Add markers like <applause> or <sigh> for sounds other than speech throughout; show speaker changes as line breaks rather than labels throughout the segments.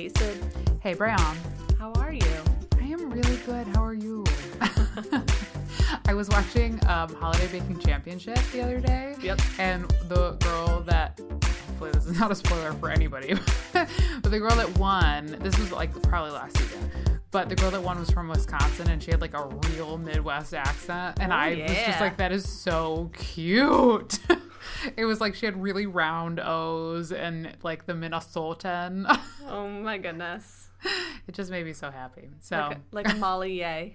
Hey, Sid.
Hey, Brian.
How are you?
I am really good. How are you? <laughs> I was watching um, Holiday Baking Championship the other day.
Yep.
And the girl that, hopefully this is not a spoiler for anybody, <laughs> but the girl that won, this was like probably last season, but the girl that won was from Wisconsin and she had like a real Midwest accent. And
Oh,
I was just like, that is so cute. <laughs> it was like she had really round O's and like the Minnesotan. <laughs>
Oh my goodness.
it just made me so happy. So.
Like, like Molly Yeh.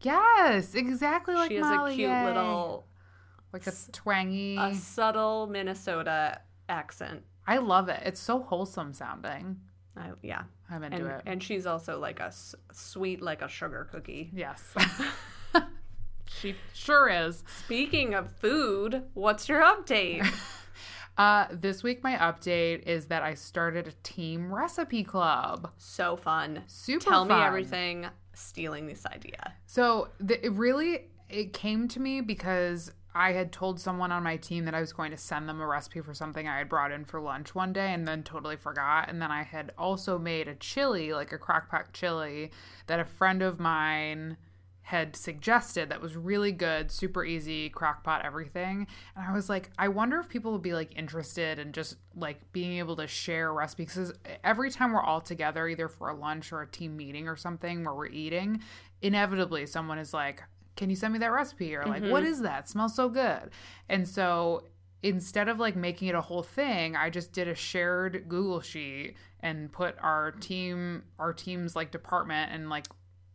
Yes, exactly like
she has
Molly
a cute
Yeh.
little,
like a twangy.
a subtle Minnesota accent.
I love it. It's so wholesome sounding.
I, yeah.
I'm into
And,
it.
and she's also like a s- sweet, like a sugar cookie.
yes. <laughs> she sure is.
Speaking of food, what's your update? <laughs>
Uh, this week my update is that I started a team recipe club.
so fun.
Super
Tell me everything. Stealing this idea.
So the, it really it came to me because I had told someone on my team that I was going to send them a recipe for something I had brought in for lunch one day and then totally forgot. And then I had also made a chili, like a crock pot chili, that a friend of mine had suggested that was really good, super easy, crock pot, everything. And I was like, I wonder if people would be like interested in just like being able to share recipes. Because every time we're all together, either for a lunch or a team meeting or something where we're eating, inevitably someone is like, Can you send me that recipe? Or like, "What mm-hmm. is that? smells so good. And so instead of like making it a whole thing, I just did a shared Google sheet and put our team, our team's like department and like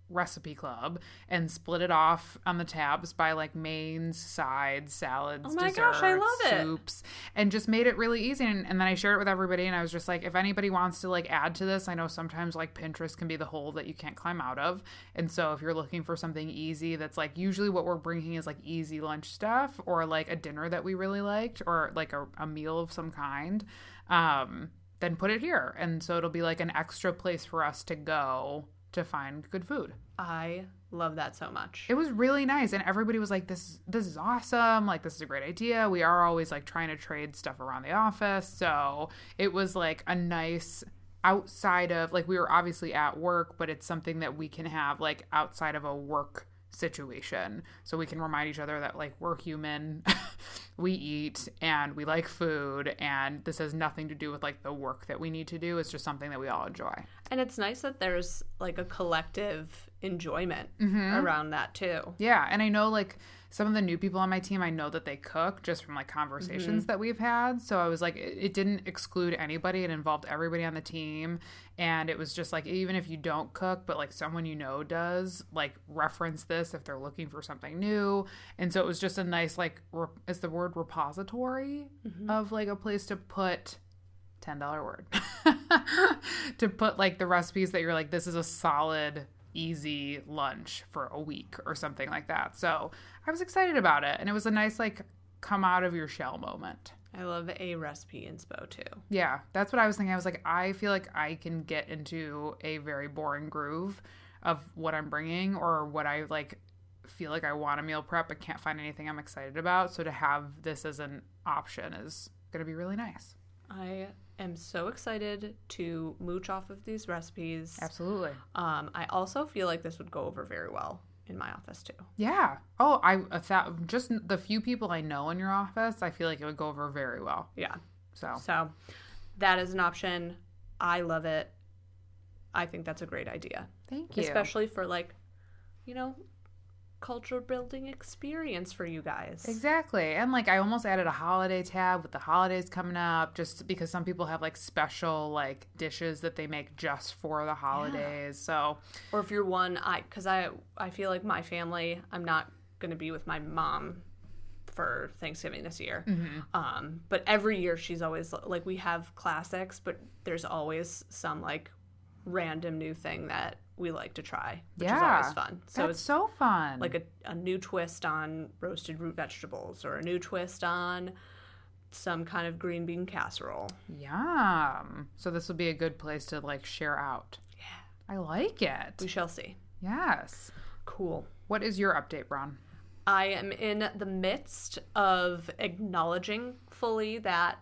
recipe club and split it off on the tabs by like mains, sides, salads,
Oh my gosh, I
desserts,
love it.
soups, and just made it really easy. And, and then I shared it with everybody, and I was just like, if anybody wants to like add to this, I know sometimes like Pinterest can be the hole that you can't climb out of, and so if you're looking for something easy, that's like usually what we're bringing is like easy lunch stuff or like a dinner that we really liked or like a, a meal of some kind. Um, then put it here, and so it'll be like an extra place for us to go to find good food.
I love that so much.
It was really nice, and everybody was like, "This, this is awesome! Like, this is a great idea." We are always like trying to trade stuff around the office, so it was like a nice outside of like we were obviously at work, but it's something that we can have like outside of a work situation, so we can remind each other that like we're human, <laughs> we eat, and we like food, and this has nothing to do with like the work that we need to do. It's just something that we all enjoy.
And it's nice that there's like a collective enjoyment
Mm-hmm.
around that too.
Yeah, and I know like some of the new people on my team, I know that they cook just from like conversations that we've had. So I was like, it, it didn't exclude anybody; it involved everybody on the team, and it was just like even if you don't cook, but like someone you know does, like reference this if they're looking for something new. And so it was just a nice like re- is the word repository of like a place to put ten dollar word. <laughs> To put like the recipes that you're like this is a solid easy lunch for a week or something like that. So i was excited about it and it was a nice like come out of your shell moment.
I love a recipe inspo too.
yeah that's what i was thinking. I was like i feel like i can get into a very boring groove of what i'm bringing or what i like feel like i want a meal prep but can't find anything i'm excited about. So to have this as an option is going to be really nice.
I am so excited to mooch off of these recipes.
absolutely
Um, I also feel like this would go over very well in my office too.
Yeah. Oh, I thou- just the few people I know in your office, I feel like it would go over very well.
Yeah.
So
So that is an option. I love it. I think that's a great idea.
thank you.
Especially for like, you know, culture building experience for you guys.
exactly, and like I almost added a holiday tab with the holidays coming up, just because some people have like special like dishes that they make just for the holidays. So
Or if you're one, I because I I feel like my family, I'm not gonna be with my mom for Thanksgiving this year. Um, but every year she's always like we have classics, but there's always some like random new thing that we like to try, which is always fun. So it's
so fun.
like a, a new twist on roasted root vegetables or a new twist on some kind of green bean casserole.
yum. So this will be a good place to like share out.
Yeah.
I like it.
We shall see.
Yes.
Cool.
What is your update, Bron?
I am in the midst of acknowledging fully that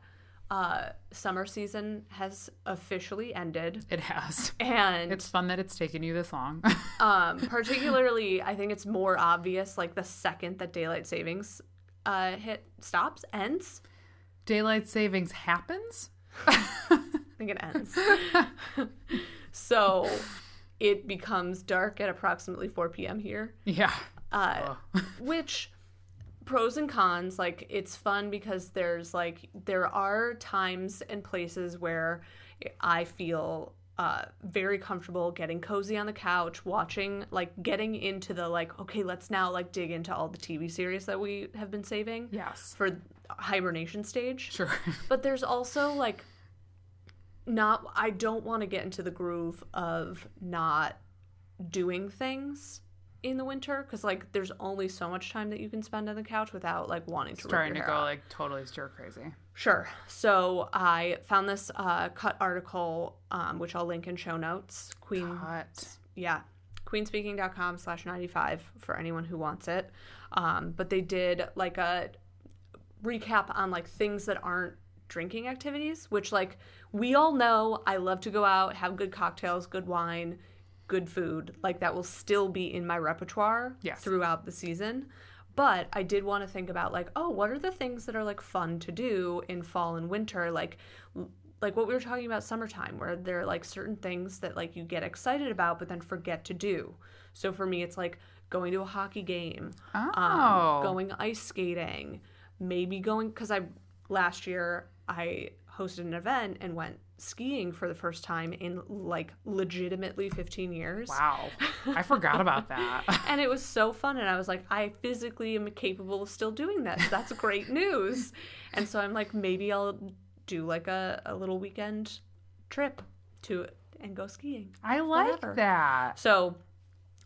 uh, summer season has officially ended,
It has.
and
It's fun that it's taken you this long. <laughs>
um, particularly, I think it's more obvious like the second that daylight savings uh, hit stops ends.
Daylight savings happens? <laughs>
I think it ends. <laughs> so it becomes dark at approximately 4 p.m. here.
Yeah.
uh, which pros and cons like it's fun because there's like there are times and places where i feel uh, very comfortable getting cozy on the couch watching like getting into the like okay let's now like dig into all the tv series that we have been saving
Yes.
for hibernation stage
Sure. <laughs>
but there's also like not I don't want to get into the groove of not doing things in the winter because like there's only so much time that you can spend on the couch without like wanting to
Starting to go
out.
like totally stir crazy.
Sure. So I found this uh, cut article, um, which I'll link in show notes. Queen,
Cut.
yeah, queenspeaking.com slash 95 for anyone who wants it. Um, but they did like a recap on like things that aren't drinking activities, which like we all know I love to go out, have good cocktails, good wine, good food. Like that will still be in my repertoire
Yes.
throughout the season. But I did want to think about like, oh, what are the things that are like fun to do in fall and winter? Like like what we were talking about summertime where there are like certain things that like you get excited about but then forget to do. So for me it's like going to a hockey game,
Oh.
um, going ice skating, maybe going because I last year I hosted an event and went skiing for the first time in like legitimately 15 years.
Wow. I forgot about <laughs> that.
And it was so fun. And I was like, I physically am capable of still doing this. That's great <laughs> news. And so I'm like, maybe I'll do like a, a little weekend trip to and go skiing.
I like
Whatever.
that.
So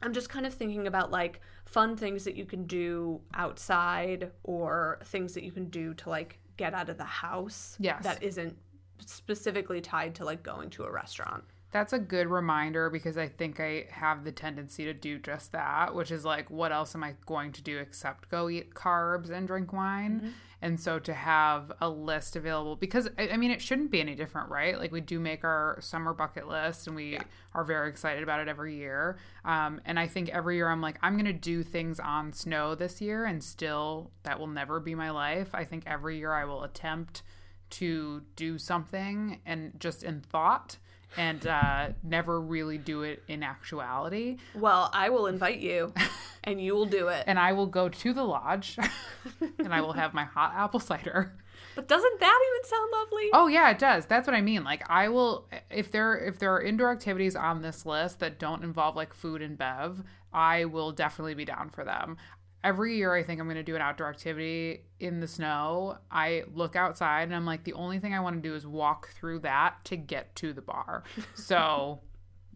I'm just kind of thinking about like fun things that you can do outside or things that you can do to like get out of the house.
Yes.
That isn't specifically tied to like going to a restaurant.
That's a good reminder because I think I have the tendency to do just that, which is like, what else am I going to do except go eat carbs and drink wine? And so to have a list available, because I mean, it shouldn't be any different, right? Like, we do make our summer bucket list and we are very excited about it every year. Um, and I think every year I'm like, I'm going to do things on snow this year, and still that will never be my life. I think every year I will attempt to do something and just in thought and uh, never really do it in actuality.
Well, I will invite you <laughs> and you will do it.
And I will go to the lodge <laughs> and I will have my hot apple cider.
But doesn't that even sound lovely?
Oh yeah, it does. That's what I mean. Like I will if there if there are indoor activities on this list that don't involve like food and bev, I will definitely be down for them. Every year I think I'm going to do an outdoor activity in the snow. I look outside and I'm like the only thing I want to do is walk through that to get to the bar. <laughs> So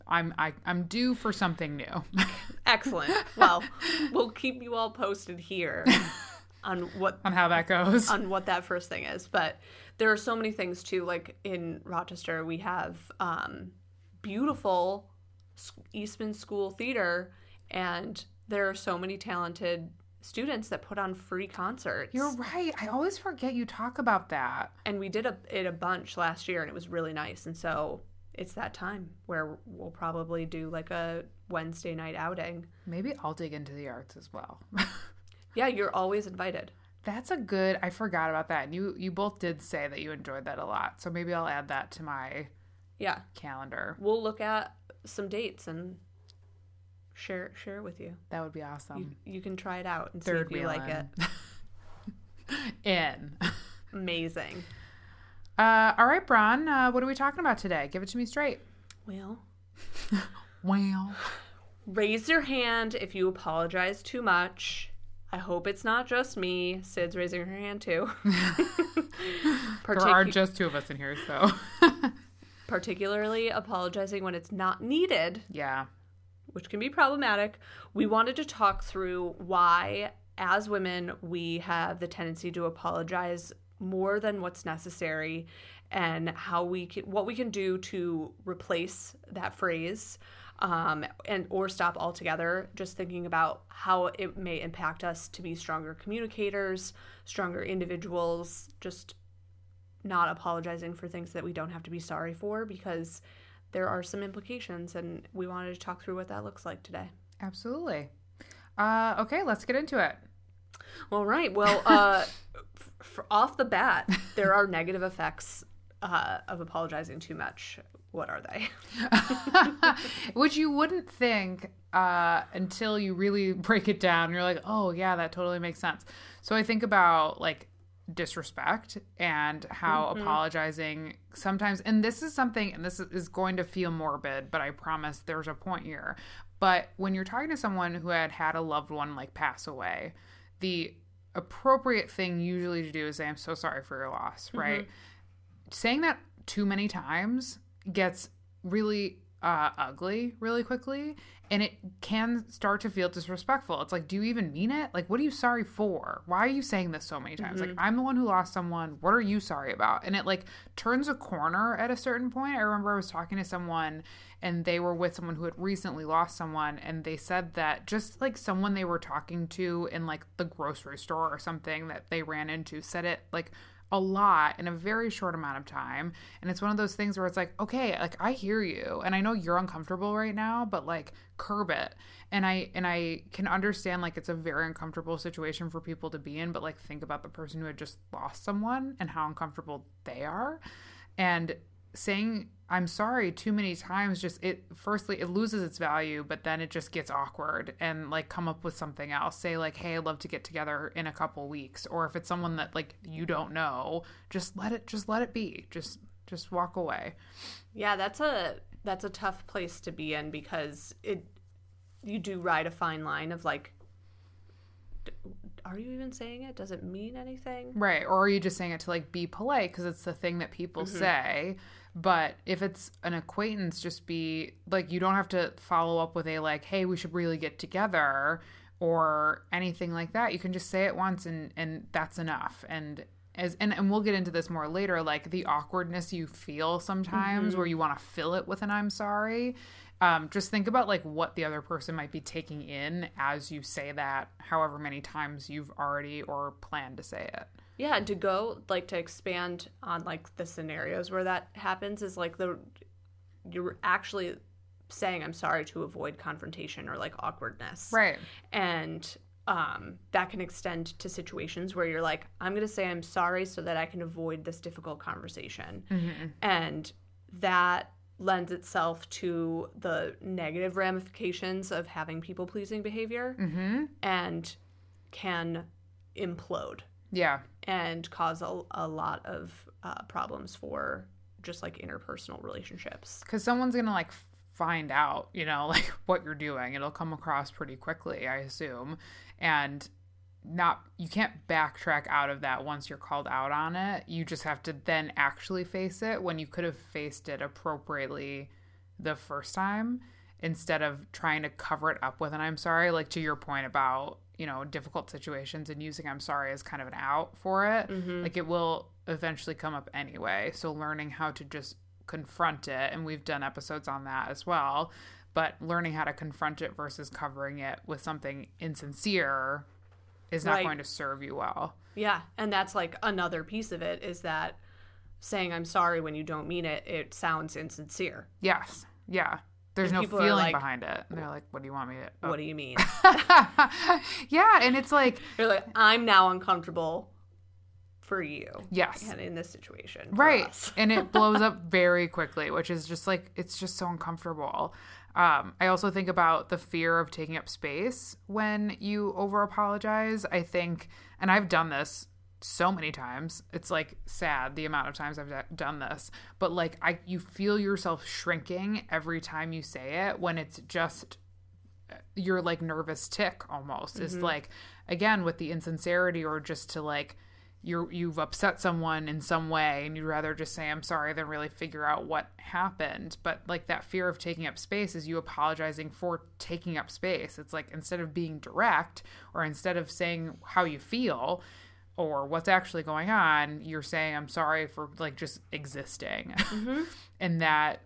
I'm I, I'm due for something new. <laughs>
Excellent. Well, we'll keep you all posted here <laughs> on what
on how that goes.
on what that first thing is. But there are so many things too. Like in Rochester, we have um, beautiful Eastman School Theater, and there are so many talented students that put on free concerts.
You're right. I always forget you talk about that.
and we did a, it a bunch last year, and it was really nice. And so it's that time where we'll probably do like a Wednesday night outing.
Maybe I'll dig into the arts as well. <laughs>
Yeah, you're always invited.
That's a good. I forgot about that. And you you both did say that you enjoyed that a lot. So maybe I'll add that to my
Yeah,
calendar.
we'll look at some dates and share share it with you.
That would be awesome.
You, you can try it out and
Third
see if you like it.
wheel in. <laughs> <laughs>
Amazing.
Uh, all right, Bron. Uh, what are we talking about today? Give it to me straight.
Well, <laughs>
Well,
raise your hand if you apologize too much. I hope it's not just me. Sid's raising her hand too.
there are just two of us in here, so
particularly apologizing when it's not needed,
yeah.
Which can be problematic. We wanted to talk through why, as women, we have the tendency to apologize more than what's necessary, and how we can, what we can do to replace that phrase, um, and or stop altogether. Just thinking about how it may impact us to be stronger communicators, stronger individuals, just not apologizing for things that we don't have to be sorry for because there are some implications and we wanted to talk through what that looks like today.
Absolutely. Uh, okay, let's get into it.
All right. Well, uh, <laughs> f- off the bat, there are negative effects uh, of apologizing too much. What are they? <laughs>
Which you wouldn't think uh, until you really <laughs> break it down. You're like, oh, yeah, that totally makes sense. So I think about like disrespect and how mm-hmm. apologizing sometimes, and this is something, and this is going to feel morbid, but I promise there's a point here. But when you're talking to someone who had had a loved one like pass away, the appropriate thing usually to do is say, I'm so sorry for your loss, mm-hmm. right? Saying that too many times gets really uh, ugly really quickly and it can start to feel disrespectful. It's like, do you even mean it? Like, what are you sorry for? Why are you saying this so many times? Mm-hmm. Like, I'm the one who lost someone. What are you sorry about? And it like turns a corner at a certain point. I remember I was talking to someone and they were with someone who had recently lost someone and they said that just like someone they were talking to in like the grocery store or something that they ran into said it like a lot in a very short amount of time. And it's one of those things where it's like, okay, like I hear you and I know you're uncomfortable right now, but like curb it. And I and I can understand like it's a very uncomfortable situation for people to be in, but like think about the person who had just lost someone and how uncomfortable they are. And saying I'm sorry too many times just it firstly it loses its value but then it just gets awkward and like come up with something else say like hey I'd love to get together in a couple weeks or if it's someone that like you don't know just let it just let it be just just walk away
yeah that's a that's a tough place to be in because it you do ride a fine line of like are you even saying it? Does it mean anything?
Right. Or are you just saying it to like be polite because it's the thing that people mm-hmm. say? But if it's an acquaintance, just be like, you don't have to follow up with a like, hey, we should really get together or anything like that. You can just say it once and, and that's enough. And as, and, and we'll get into this more later, like the awkwardness you feel sometimes mm-hmm. where you want to fill it with an I'm sorry. Um, just think about like what the other person might be taking in as you say that, however many times you've already or planned to say it.
Yeah, and to go like to expand on like the scenarios where that happens is like the you're actually saying I'm sorry to avoid confrontation or like awkwardness.
Right.
And um, that can extend to situations where you're like, I'm going to say I'm sorry so that I can avoid this difficult conversation. Mm-hmm. And that lends itself to the negative ramifications of having people pleasing behavior mm-hmm. and can implode.
Yeah.
And cause a, a lot of uh, problems for just like interpersonal relationships.
Because someone's to like find out, you know, <laughs> like what you're doing. It'll come across pretty quickly, I assume. And not you can't backtrack out of that once you're called out on it. You just have to then actually face it when you could have faced it appropriately the first time instead of trying to cover it up with an I'm sorry like to your point about, you know, difficult situations and using I'm sorry as kind of an out for it. Mm-hmm. Like it will eventually come up anyway. So learning how to just confront it and we've done episodes on that as well but learning how to confront it versus covering it with something insincere is not going to serve you well.
Yeah, and that's like another piece of it is that saying I'm sorry when you don't mean it, it sounds insincere.
Yes. Yeah. There's and no feeling like, behind it. And they're like, "What do you want me to?"
Oh. What do you mean? <laughs>
yeah, and it's like <laughs>
you're like, "I'm now uncomfortable for you."
Yes,
and in this situation,
right? and it blows up <laughs> very quickly, which is just like it's just so uncomfortable. Um, I also think about the fear of taking up space when you over apologize. I think, and I've done this so many times. It's like sad the amount of times I've done this, but like I, you feel yourself shrinking every time you say it when it's just your like nervous tic almost. Mm-hmm. Is like again with the insincerity or just to like you're you've upset someone in some way and you'd rather just say I'm sorry than really figure out what happened. But like that fear of taking up space is you apologizing for taking up space. It's like instead of being direct or instead of saying how you feel or what's actually going on, you're saying I'm sorry for like just existing. <laughs> Mm-hmm. and that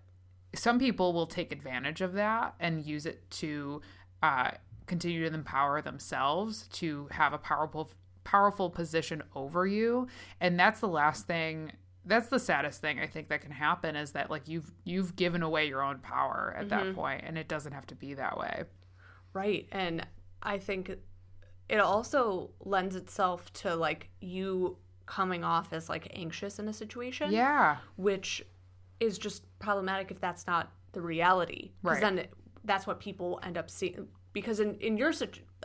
some people will take advantage of that and use it to uh, continue to empower themselves to have a powerful powerful position over you and that's the last thing that's the saddest thing I think that can happen is that like you've you've given away your own power at that point, and it doesn't have to be that way.
Right. And I think it also lends itself to like you coming off as like anxious in a situation.
Yeah.
Which is just problematic if that's not the reality. Because
Right.
then it, that's what people end up seeing. Because in, in your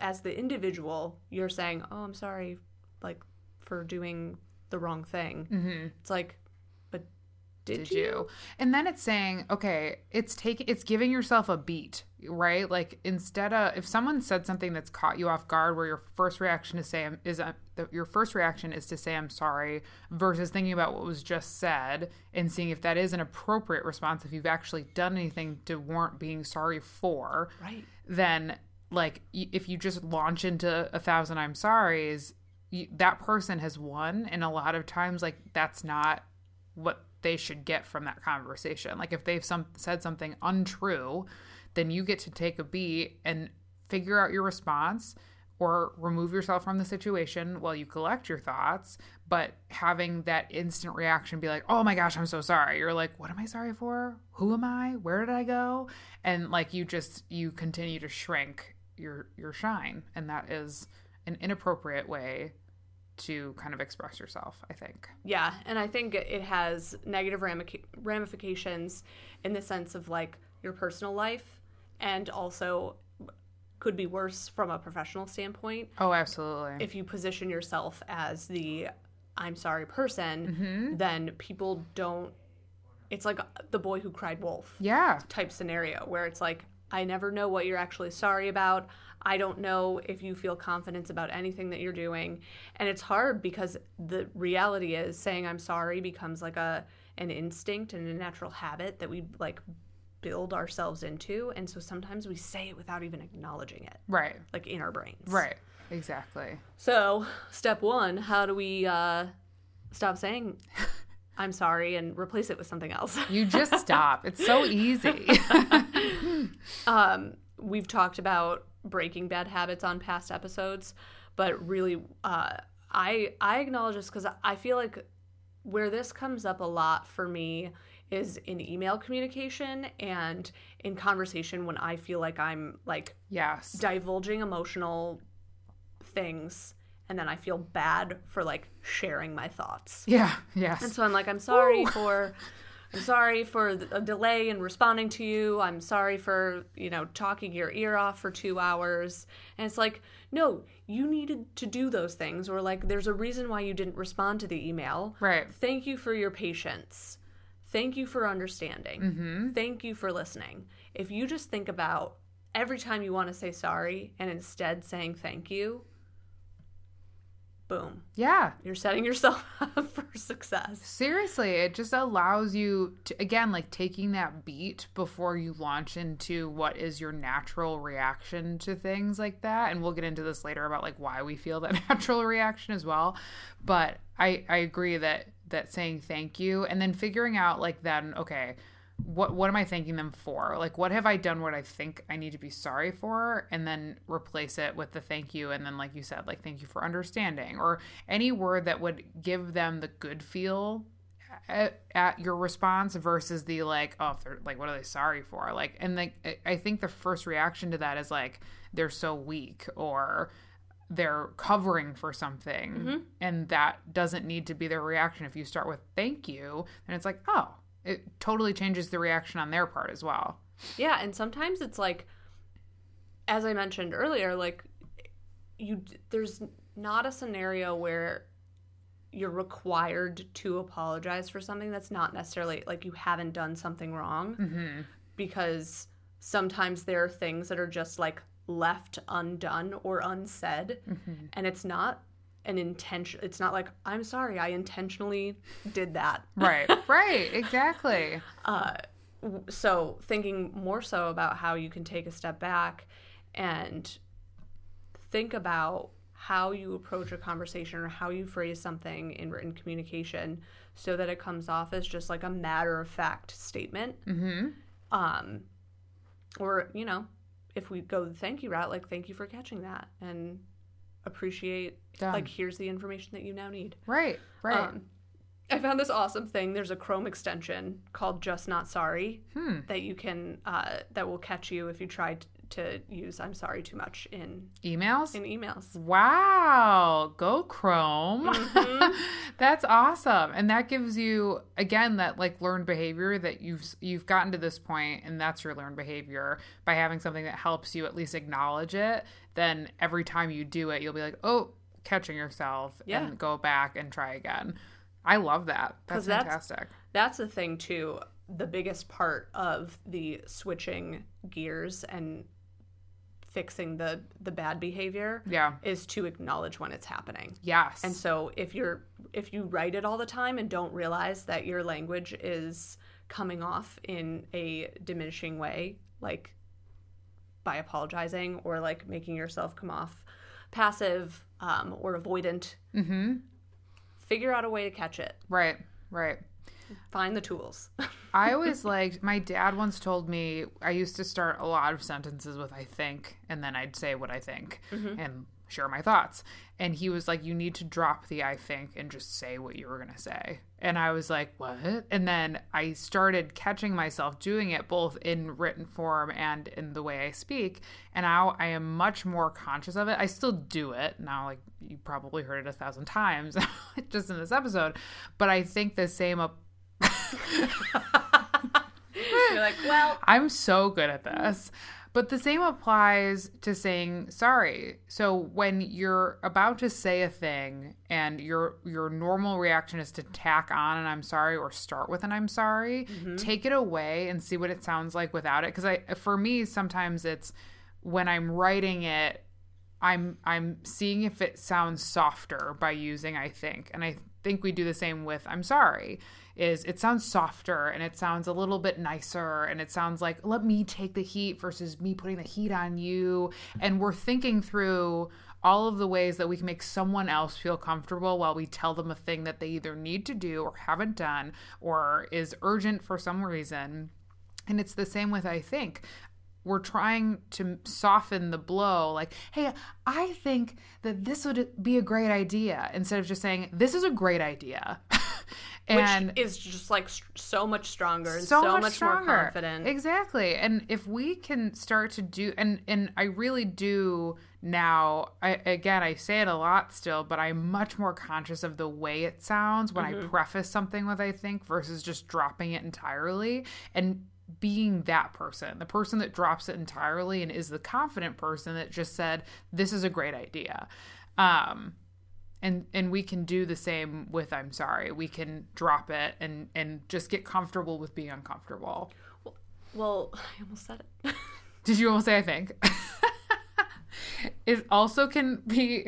as the individual, you're saying, "Oh, I'm sorry, like for doing the wrong thing." Mm-hmm. It's like, but did,
did
you?
you? And then it's saying, okay, it's taking it's giving yourself a beat, right? Like instead of if someone said something that's caught you off guard, where your first reaction is say is uh, your first reaction is to say I'm sorry, versus thinking about what was just said and seeing if that is an appropriate response. If you've actually done anything to warrant being sorry for,
Right.
then like if you just launch into a thousand I'm sorries, you, that person has won, and a lot of times like that's not what they should get from that conversation. Like if they've some said something untrue, then you get to take a beat and figure out your response or remove yourself from the situation while you collect your thoughts, but having that instant reaction be like, "Oh my gosh, I'm so sorry." You're like, "What am I sorry for? Who am I? Where did I go?" And like you just you continue to shrink your your shine, and that is an inappropriate way to kind of express yourself, I think.
Yeah, and I think it has negative ramifications in the sense of like your personal life and also could be worse from a professional standpoint
Oh, absolutely.
if you position yourself as the I'm sorry person,
Mm-hmm.
then people don't it's like the boy who cried wolf
yeah.
type scenario where it's like I never know what you're actually sorry about. I don't know if you feel confidence about anything that you're doing. And it's hard because the reality is saying I'm sorry becomes like a an instinct and a natural habit that we like build ourselves into and so sometimes we say it without even acknowledging it
Right.
like in our brains.
Right. Exactly.
So, step 1, how do we uh stop saying <laughs> I'm sorry and replace it with something else?
You just <laughs> stop. It's so easy. <laughs>
um, we've talked about breaking bad habits on past episodes, but really, uh, I I acknowledge this because I feel like where this comes up a lot for me is in email communication and in conversation when I feel like I'm like
yes.
divulging emotional things and then I feel bad for like sharing my thoughts.
Yeah. Yes.
And so I'm like, I'm sorry for, I'm sorry for a delay in responding to you. I'm sorry for, you know, talking your ear off for two hours. And it's like, no, you needed to do those things. Or like, there's a reason why you didn't respond to the email.
Right.
Thank you for your patience. Thank you for understanding.
Mm-hmm.
Thank you for listening. If you just think about every time you want to say sorry and instead saying thank you, boom,
Yeah.
you're setting yourself <laughs> up for success.
Seriously, it just allows you to, again, like taking that beat before you launch into what is your natural reaction to things like that. And we'll get into this later about like why we feel that <laughs> natural reaction as well. But I, I agree that, that saying thank you and then figuring out like then, okay, what what am I thanking them for? Like what have I done what I think I need to be sorry for and then replace it with the thank you and then like you said like thank you for understanding or any word that would give them the good feel at, at your response versus the like oh they're like what are they sorry for like and like I- I think the first reaction to that is like they're so weak or they're covering for something and that doesn't need to be their reaction. If you start with thank you then it's like oh it totally changes the reaction on their part as well.
Yeah, and sometimes it's like, as I mentioned earlier, like you, there's not a scenario where you're required to apologize for something that's not necessarily like you haven't done something wrong,
mm-hmm.
because sometimes there are things that are just like left undone or unsaid,
Mm-hmm.
and it's not an intention. It's not like I'm sorry, I intentionally did that. <laughs>
right right exactly <laughs>
Uh, so thinking more so about how you can take a step back and think about how you approach a conversation or how you phrase something in written communication so that it comes off as just like a matter of fact statement
mm-hmm.
um or you know if we go the thank you route like thank you for catching that and appreciate
Done.
like here's the information that you now need
right right
um, I found this awesome thing. There's a Chrome extension called Just Not Sorry that you can uh, that will catch you if you try to use "I'm sorry" too much in
Emails?
in emails.
Wow, go Chrome. <laughs> Mm-hmm. That's awesome. And that gives you again that like learned behavior that you've you've gotten to this point and that's your learned behavior by having something that helps you at least acknowledge it. Then every time you do it, you'll be like, "Oh, catching yourself
Yeah.
and go back and try again." I love that. That's- fantastic.
That's the thing too. The biggest part of the switching gears and fixing the the bad behavior
yeah.
is to acknowledge when it's happening.
Yes.
And so if you're if you write it all the time and don't realize that your language is coming off in a diminishing way, like by apologizing or like making yourself come off passive um, or avoidant,
mhm.
figure out a way to catch it.
Right. Right.
Find the tools. <laughs>
I always liked my dad once told me I used to start a lot of sentences with I think and then I'd say what I think mm-hmm. and share my thoughts. And he was like you need to drop the I think and just say what you were going to say. And I was like, "What?" And then I started catching myself doing it both in written form and in the way I speak, and now I am much more conscious of it. I still do it. Now like you probably heard it a thousand times <laughs> just in this episode, but I think the same up <laughs> <laughs>
You're like, well,
I'm so good at this. But the same applies to saying sorry. So when you're about to say a thing and your your normal reaction is to tack on an I'm sorry or start with an I'm sorry, mm-hmm. take it away and see what it sounds like without it cuz I for me sometimes it's when I'm writing it I'm I'm seeing if it sounds softer by using I think. And I think we do the same with I'm sorry. Is it sounds softer and it sounds a little bit nicer and it sounds like let me take the heat versus me putting the heat on you and we're thinking through all of the ways that we can make someone else feel comfortable while we tell them a thing that they either need to do or haven't done or is urgent for some reason. And it's the same with I think we're trying to soften the blow like hey i think that this would be a great idea instead of just saying this is a great idea <laughs> and
which is just like so much stronger and
so,
so,
much,
much,
stronger.
more confident.
exactly and if we can start to do and and i really do now I, again i say it a lot still but i'm much more conscious of the way it sounds when i preface something with i think versus just dropping it entirely and being that person the person that drops it entirely and is the confident person that just said this is a great idea um and and we can do the same with i'm sorry. We can drop it and and just get comfortable with being uncomfortable.
Well, <laughs> I almost said it. <laughs>
did you almost say i think? <laughs> It also can be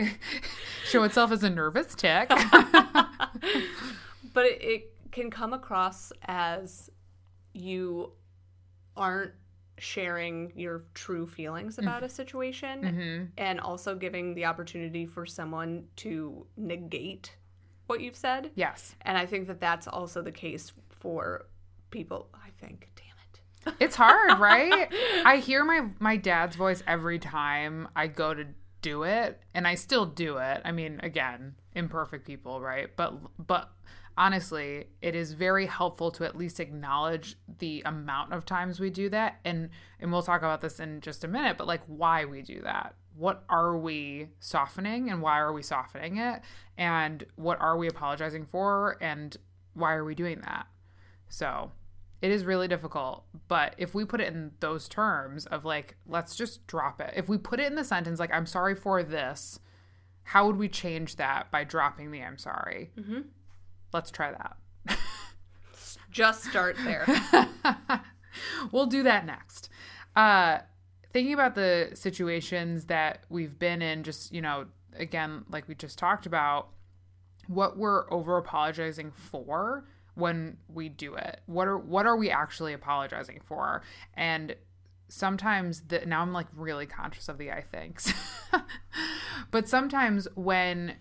show itself as a nervous tic.
But it, it can come across as you aren't sharing your true feelings about a situation mm-hmm. and also giving the opportunity for someone to negate what you've said.
yes
And I think that that's also the case for people, I think. Damn it. <laughs>
it's hard right i hear my my dad's voice every time i go to do it and i still do it i mean again imperfect people right but but honestly it is very helpful to at least acknowledge the amount of times we do that and and we'll talk about this in just a minute but like why we do that what are we softening and why are we softening it and what are we apologizing for and why are we doing that so it is really difficult. But if we put it in those terms of like, let's just drop it. If we put it in the sentence like, I'm sorry for this, how would we change that by dropping the I'm sorry? Mm-hmm. Let's try that. <laughs>
Just start there. <laughs>
we'll do that next. Uh, thinking about the situations that we've been in, just, you know, again, like we just talked about, what we're over apologizing for when we do it. What are what are we actually apologizing for? And sometimes the now I'm like really conscious of the I thinks. <laughs> but sometimes when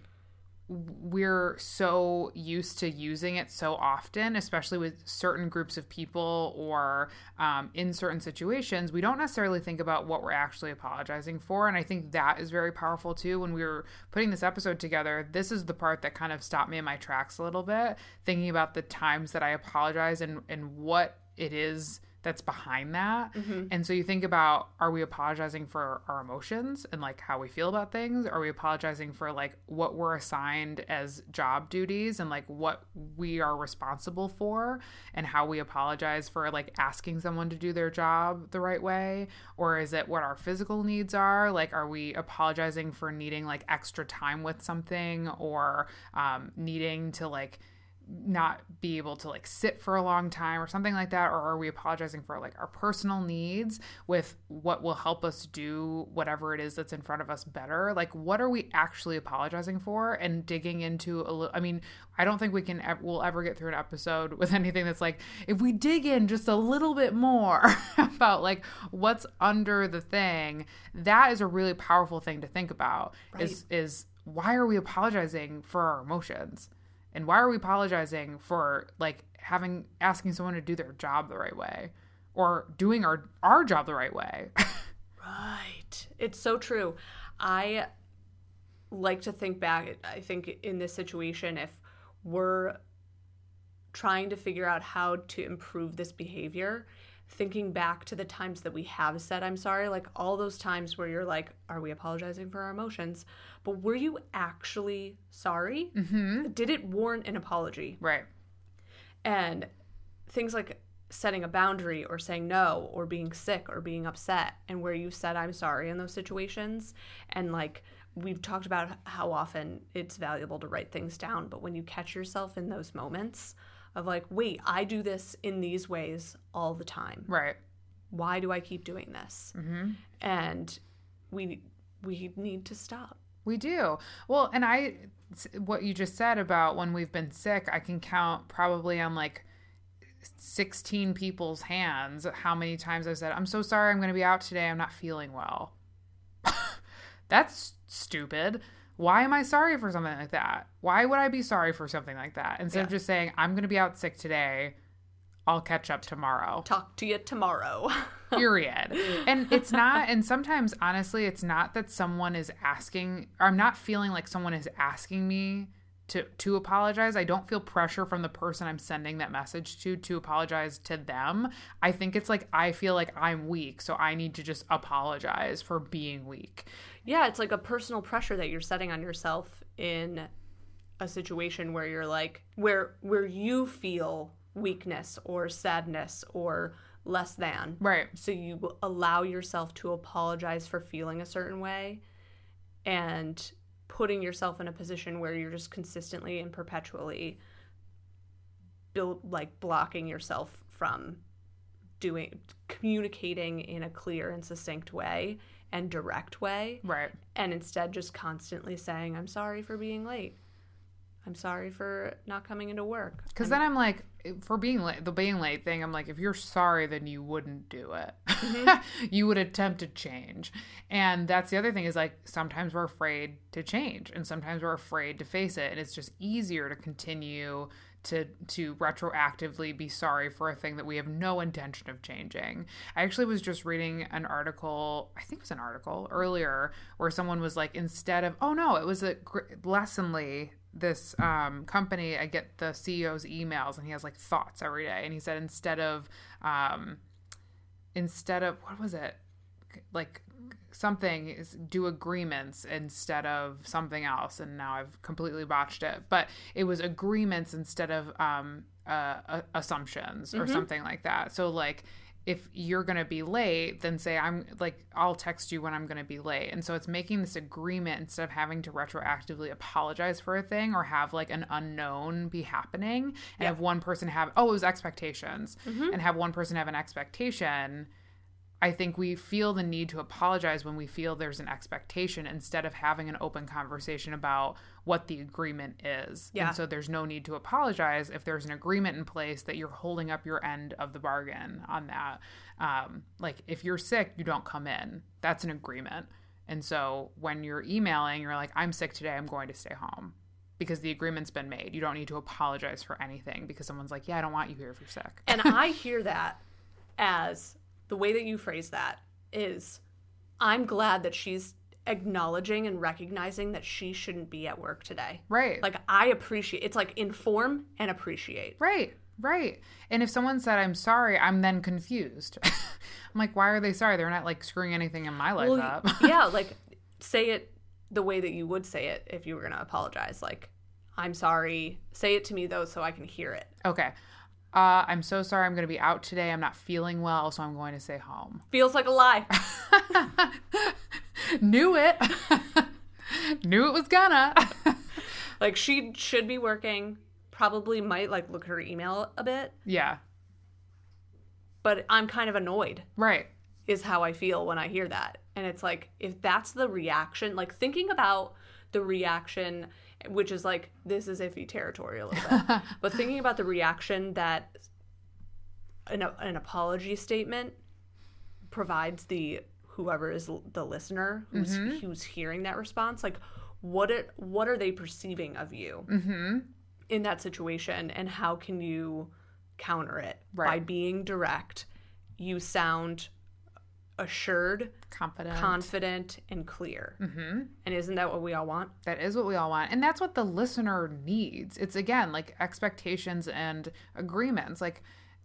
we're so used to using it so often, especially with certain groups of people or um, in certain situations, we don't necessarily think about what we're actually apologizing for. And I think that is very powerful too. When we were putting this episode together, this is the part that kind of stopped me in my tracks a little bit, thinking about the times that I apologize and, and what it is that's behind that. Mm-hmm. And so you think about are we apologizing for our emotions and like how we feel about things? Are we apologizing for like what we're assigned as job duties and like what we are responsible for and how we apologize for like asking someone to do their job the right way? Or is it what our physical needs are? Like, are we apologizing for needing like extra time with something or um, needing to like, not be able to like sit for a long time or something like that? Or are we apologizing for like our personal needs with what will help us do whatever it is that's in front of us better? Like what are we actually apologizing for and digging into a little i mean i don't think we can ever, we'll ever get through an episode with <laughs> anything that's like if we dig in just a little bit more <laughs> about like what's under the thing that is a really powerful thing to think about right. is is why are we apologizing for our emotions and why are we apologizing for like having asking someone to do their job the right way or doing our our job the right way? <laughs>
right. It's so true. I like to think back I think in this situation if we're trying to figure out how to improve this behavior thinking back to the times that we have said I'm sorry, like all those times where you're like, are we apologizing for our emotions? But were you actually sorry? Mm-hmm. Did it warrant an apology?
Right.
And things like setting a boundary or saying no or being sick or being upset and where you said I'm sorry in those situations and like we've talked about how often it's valuable to write things down but when you catch yourself in those moments of like, wait, I do this in these ways all the time.
Right.
Why do I keep doing this? Mm-hmm. And we we need to stop.
We do. Well, and I what you just said about when we've been sick, I can count probably on like 16 people's hands how many times I've said, I'm so sorry, I'm going to be out today. I'm not feeling well. <laughs> That's stupid why am I sorry for something like that? Why would I be sorry for something like that? Instead yeah. of just saying, I'm going to be out sick today, I'll catch up tomorrow.
Talk to you tomorrow. <laughs>
Period. And it's not, and sometimes, honestly, it's not that someone is asking, or I'm not feeling like someone is asking me to to apologize. I don't feel pressure from the person I'm sending that message to to apologize to them. I think it's like I feel like I'm weak, so I need to just apologize for being weak.
Yeah, it's like a personal pressure that you're setting on yourself in a situation where you're like where where you feel weakness or sadness or less than.
Right.
So you allow yourself to apologize for feeling a certain way and putting yourself in a position where you're just consistently and perpetually build like blocking yourself from doing communicating in a clear and succinct way and direct way.
Right.
And instead just constantly saying, I'm sorry for being late. I'm sorry for not coming into work.
Because then I'm like, for being late, the being late thing, I'm like, if you're sorry, then you wouldn't do it. Mm-hmm. <laughs> you would attempt to change. And that's the other thing is like, sometimes we're afraid to change and sometimes we're afraid to face it. And it's just easier to continue to to retroactively be sorry for a thing that we have no intention of changing. I actually was just reading an article, I think it was an article earlier where someone was like instead of oh no, it was a Lessonly this um, company I get the CEO's emails and he has like thoughts every day and he said instead of um, instead of what was it like something is do agreements instead of something else and now i've completely botched it but it was agreements instead of um, uh, assumptions or mm-hmm. something like that so like if you're going to be late then say i'm like i'll text you when i'm going to be late and so it's making this agreement instead of having to retroactively apologize for a thing or have like an unknown be happening and yeah. have one person have oh it was expectations mm-hmm. and have one person have an expectation I think we feel the need to apologize when we feel there's an expectation instead of having an open conversation about what the agreement is. Yeah. And so there's no need to apologize if there's an agreement in place that you're holding up your end of the bargain on that. Um, like if you're sick, you don't come in. That's an agreement. And so when you're emailing, you're like, I'm sick today, I'm going to stay home. because the agreement's been made. You don't need to apologize for anything because someone's like, "Yeah, I don't want you here if you're sick."
And I <laughs> hear that as the way that you phrase that is I'm glad that she's acknowledging and recognizing that she shouldn't be at work today.
right.
Like I appreciate it's like inform and appreciate.
Right, right. And if someone said, I'm sorry, I'm then confused. <laughs> I'm like, why are they sorry? They're not like screwing anything in my life
Well,
up.
yeah, <laughs> like say it the way that you would say it if you were going to apologize. Like, I'm sorry. Say it to me though so I can hear it.
okay. Uh, I'm so sorry. I'm going to be out today. I'm not feeling well, so I'm going to stay home. <laughs>
Feels like a lie.
Knew it. <laughs> Knew it was gonna. <laughs>
like she should be working. Probably might like look at her email a bit,
yeah,
but I'm kind of annoyed.
right.
is how I feel when I hear that. And it's like, if that's the reaction, like thinking about the reaction, which is like, this is iffy territory a little bit, <laughs> but thinking about the reaction that an, an apology statement provides the whoever is l- the listener who's who's hearing that response like what it what are they perceiving of you
Mm-hmm.
in that situation and how can you counter it? By being direct you sound assured
Confident.
confident and clear
mm-hmm.
and isn't that what we all want
That is what we all want. And that's what the listener needs. It's again like expectations and agreements. Like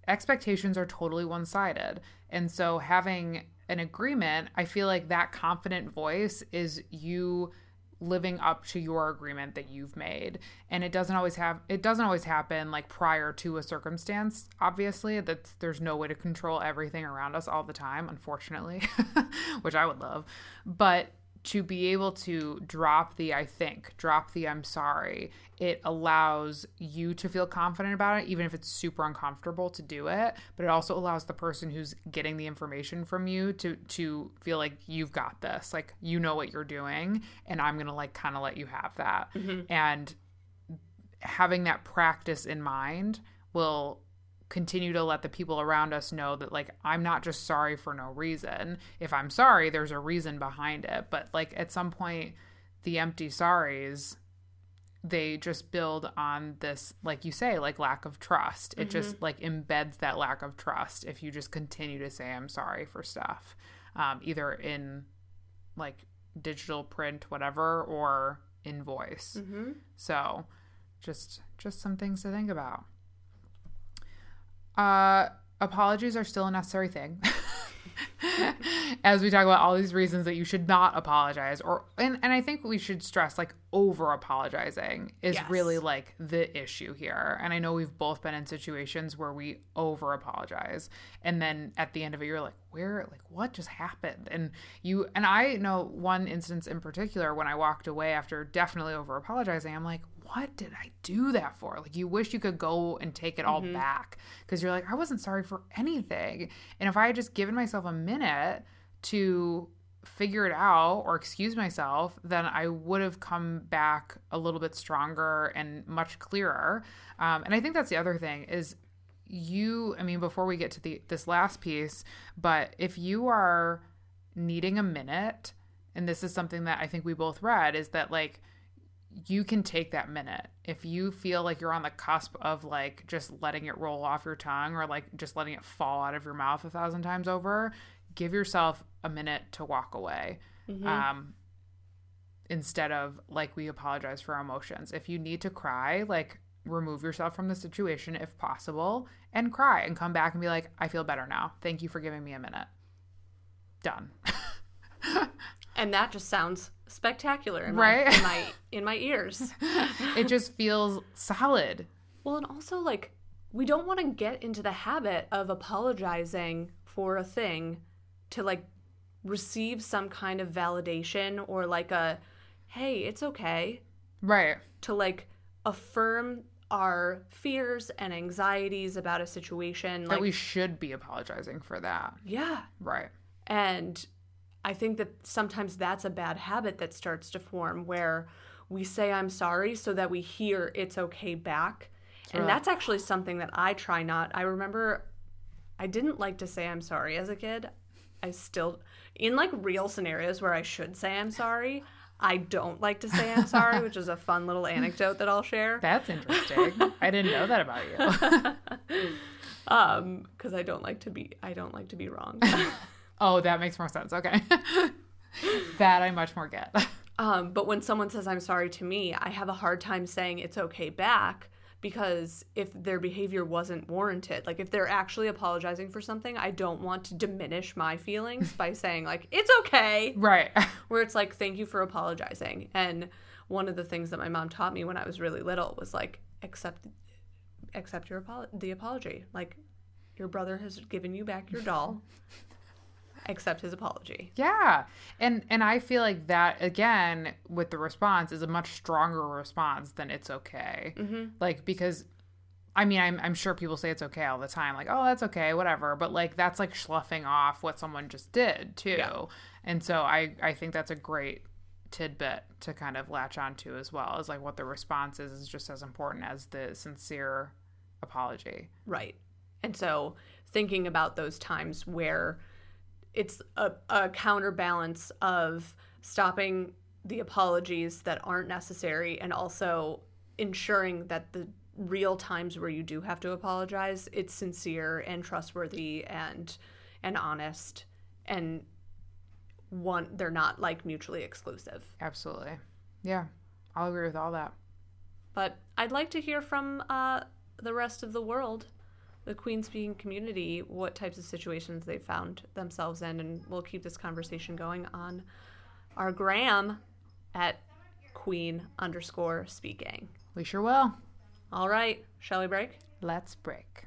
expectations are totally one sided. And so having an agreement, I feel like that confident voice is you living up to your agreement that you've made. And it doesn't always have it doesn't always happen like prior to a circumstance obviously that there's no way to control everything around us all the time unfortunately <laughs> which i would love. But to be able to drop the I think, drop the I'm sorry, it allows you to feel confident about it, even if it's super uncomfortable to do it. But it also allows the person who's getting the information from you to to feel like you've got this, like you know what you're doing, and I'm gonna like kind of let you have that. Mm-hmm. And having that practice in mind will continue to let the people around us know that like I'm not just sorry for no reason. If I'm sorry, there's a reason behind it. But like at some point the empty sorries they just build on this like you say like lack of trust. It just like embeds that lack of trust if you just continue to say I'm sorry for stuff. Um either in like digital print whatever or in voice.
mm-hmm.
So, just just some things to think about. Uh, apologies are still a necessary thing. <laughs> As we talk about all these reasons that you should not apologize, or and, and I think we should stress like over apologizing is
Yes.
really like the issue here. And I know we've both been in situations where we over apologize, and then at the end of it, you're like, where, like, what just happened? And you and I know one instance in particular when I walked away after definitely over apologizing. I'm like, what did I do that for? Like, you wish you could go and take it all back because you're like, I wasn't sorry for anything. And if I had just given myself a minute to figure it out or excuse myself, then I would have come back a little bit stronger and much clearer. Um, and I think that's the other thing is you. I mean, before we get to the this last piece, but if you are needing a minute, and this is something that I think we both read, is that like you can take that minute. If you feel like you're on the cusp of like just letting it roll off your tongue or like just letting it fall out of your mouth a thousand times over give yourself a minute to walk away. Um instead of like we apologize for our emotions. If you need to cry like remove yourself from the situation if possible and cry and come back and be like i feel better now. Thank you for giving me a minute. Done. <laughs>
And that just sounds spectacular in,
Right?
my, in my in my ears. <laughs>
It just feels solid.
Well and also like we don't want to get into the habit of apologizing for a thing to like receive some kind of validation or like a hey it's okay.
Right.
To like affirm our fears and anxieties about a situation
that
like
we should be apologizing for that.
Yeah.
Right.
And I think that sometimes that's a bad habit that starts to form where we say I'm sorry so that we hear it's okay back. and
right.
that's actually something that I try not. I remember I didn't like to say I'm sorry as a kid. I still in like real scenarios where I should say I'm sorry, I don't like to say I'm sorry, which is a fun little <laughs> anecdote that I'll share.
That's interesting. I didn't know that about you. <laughs>
Um, because I don't like to be I don't like to be wrong. <laughs>
oh, that makes more sense. Okay. <laughs> that I much more get. <laughs>
Um, but when someone says I'm sorry to me, I have a hard time saying it's okay back because if their behavior wasn't warranted, like if they're actually apologizing for something, I don't want to diminish my feelings by saying like it's okay.
Right. <laughs>
Where it's like thank you for apologizing. And one of the things that my mom taught me when I was really little was like accept accept your apolo- the apology. Like your brother has given you back your doll. Accept his apology.
Yeah. And and I feel like that again with the response is a much stronger response than it's okay.
Mm-hmm.
Like because I mean, I'm, I'm sure people say it's okay all the time, like, oh, that's okay, whatever. But like, that's like sloughing off what someone just did too.
Yeah.
And so I, I think that's a great tidbit to kind of latch onto as well as like what the response is is just as important as the sincere apology.
Right. And so thinking about those times where it's a, a counterbalance of stopping the apologies that aren't necessary and also ensuring that the real times where you do have to apologize it's sincere and trustworthy and and honest and one they're not like mutually exclusive
Absolutely. Yeah. I'll agree with all that.
but i'd like to hear from uh, the rest of the world the queen speaking community what types of situations they found themselves in and we'll keep this conversation going on our gram at queen underscore speaking
We sure will.
all right shall we break
Let's break.